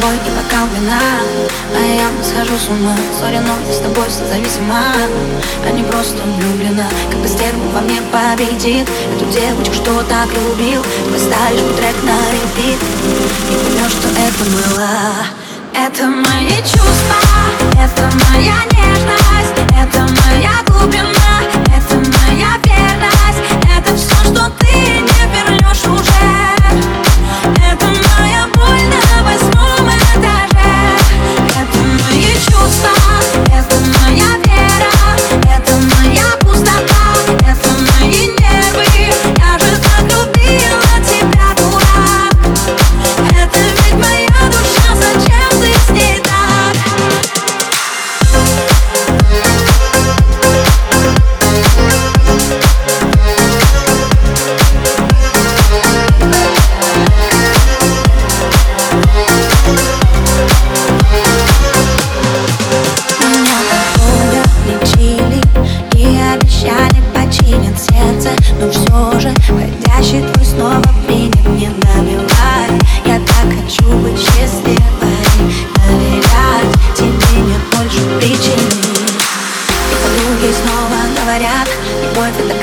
тобой и бокал вина А я схожу с ума. Сори, но я с тобой созависима А не просто влюблена Как бы стерву во мне победит. Эту девочку, что так любил? Ты поставишь мой трек на репит. И поймешь, что это было. Это мои чувства Это моя нежность.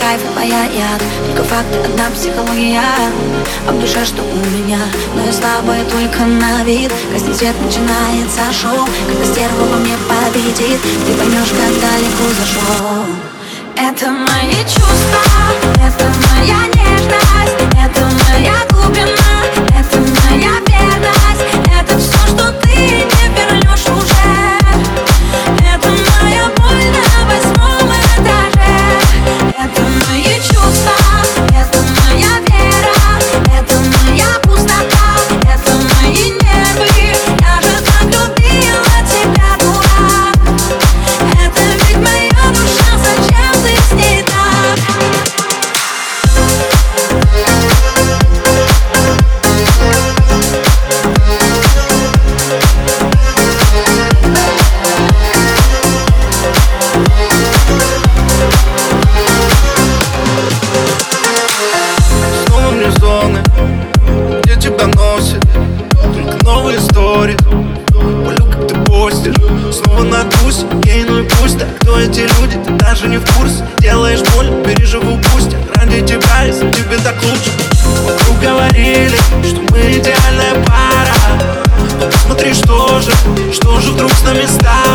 Любовь это кайф и твоя яд Только факты одна психология. А в душе что у меня. Но я слабая только на вид. Гаснет свет, начинается шоу. Когда стерва во мне победит. Ты поймешь, как далеко зашел Это мои чувства. Это моя эти люди, ты даже не в курсе. Делаешь боль, переживу пусть Ради тебя, если тебе так лучше. Вокруг говорили, что мы идеальная пара. Но посмотри, что же, что же вдруг с нами стало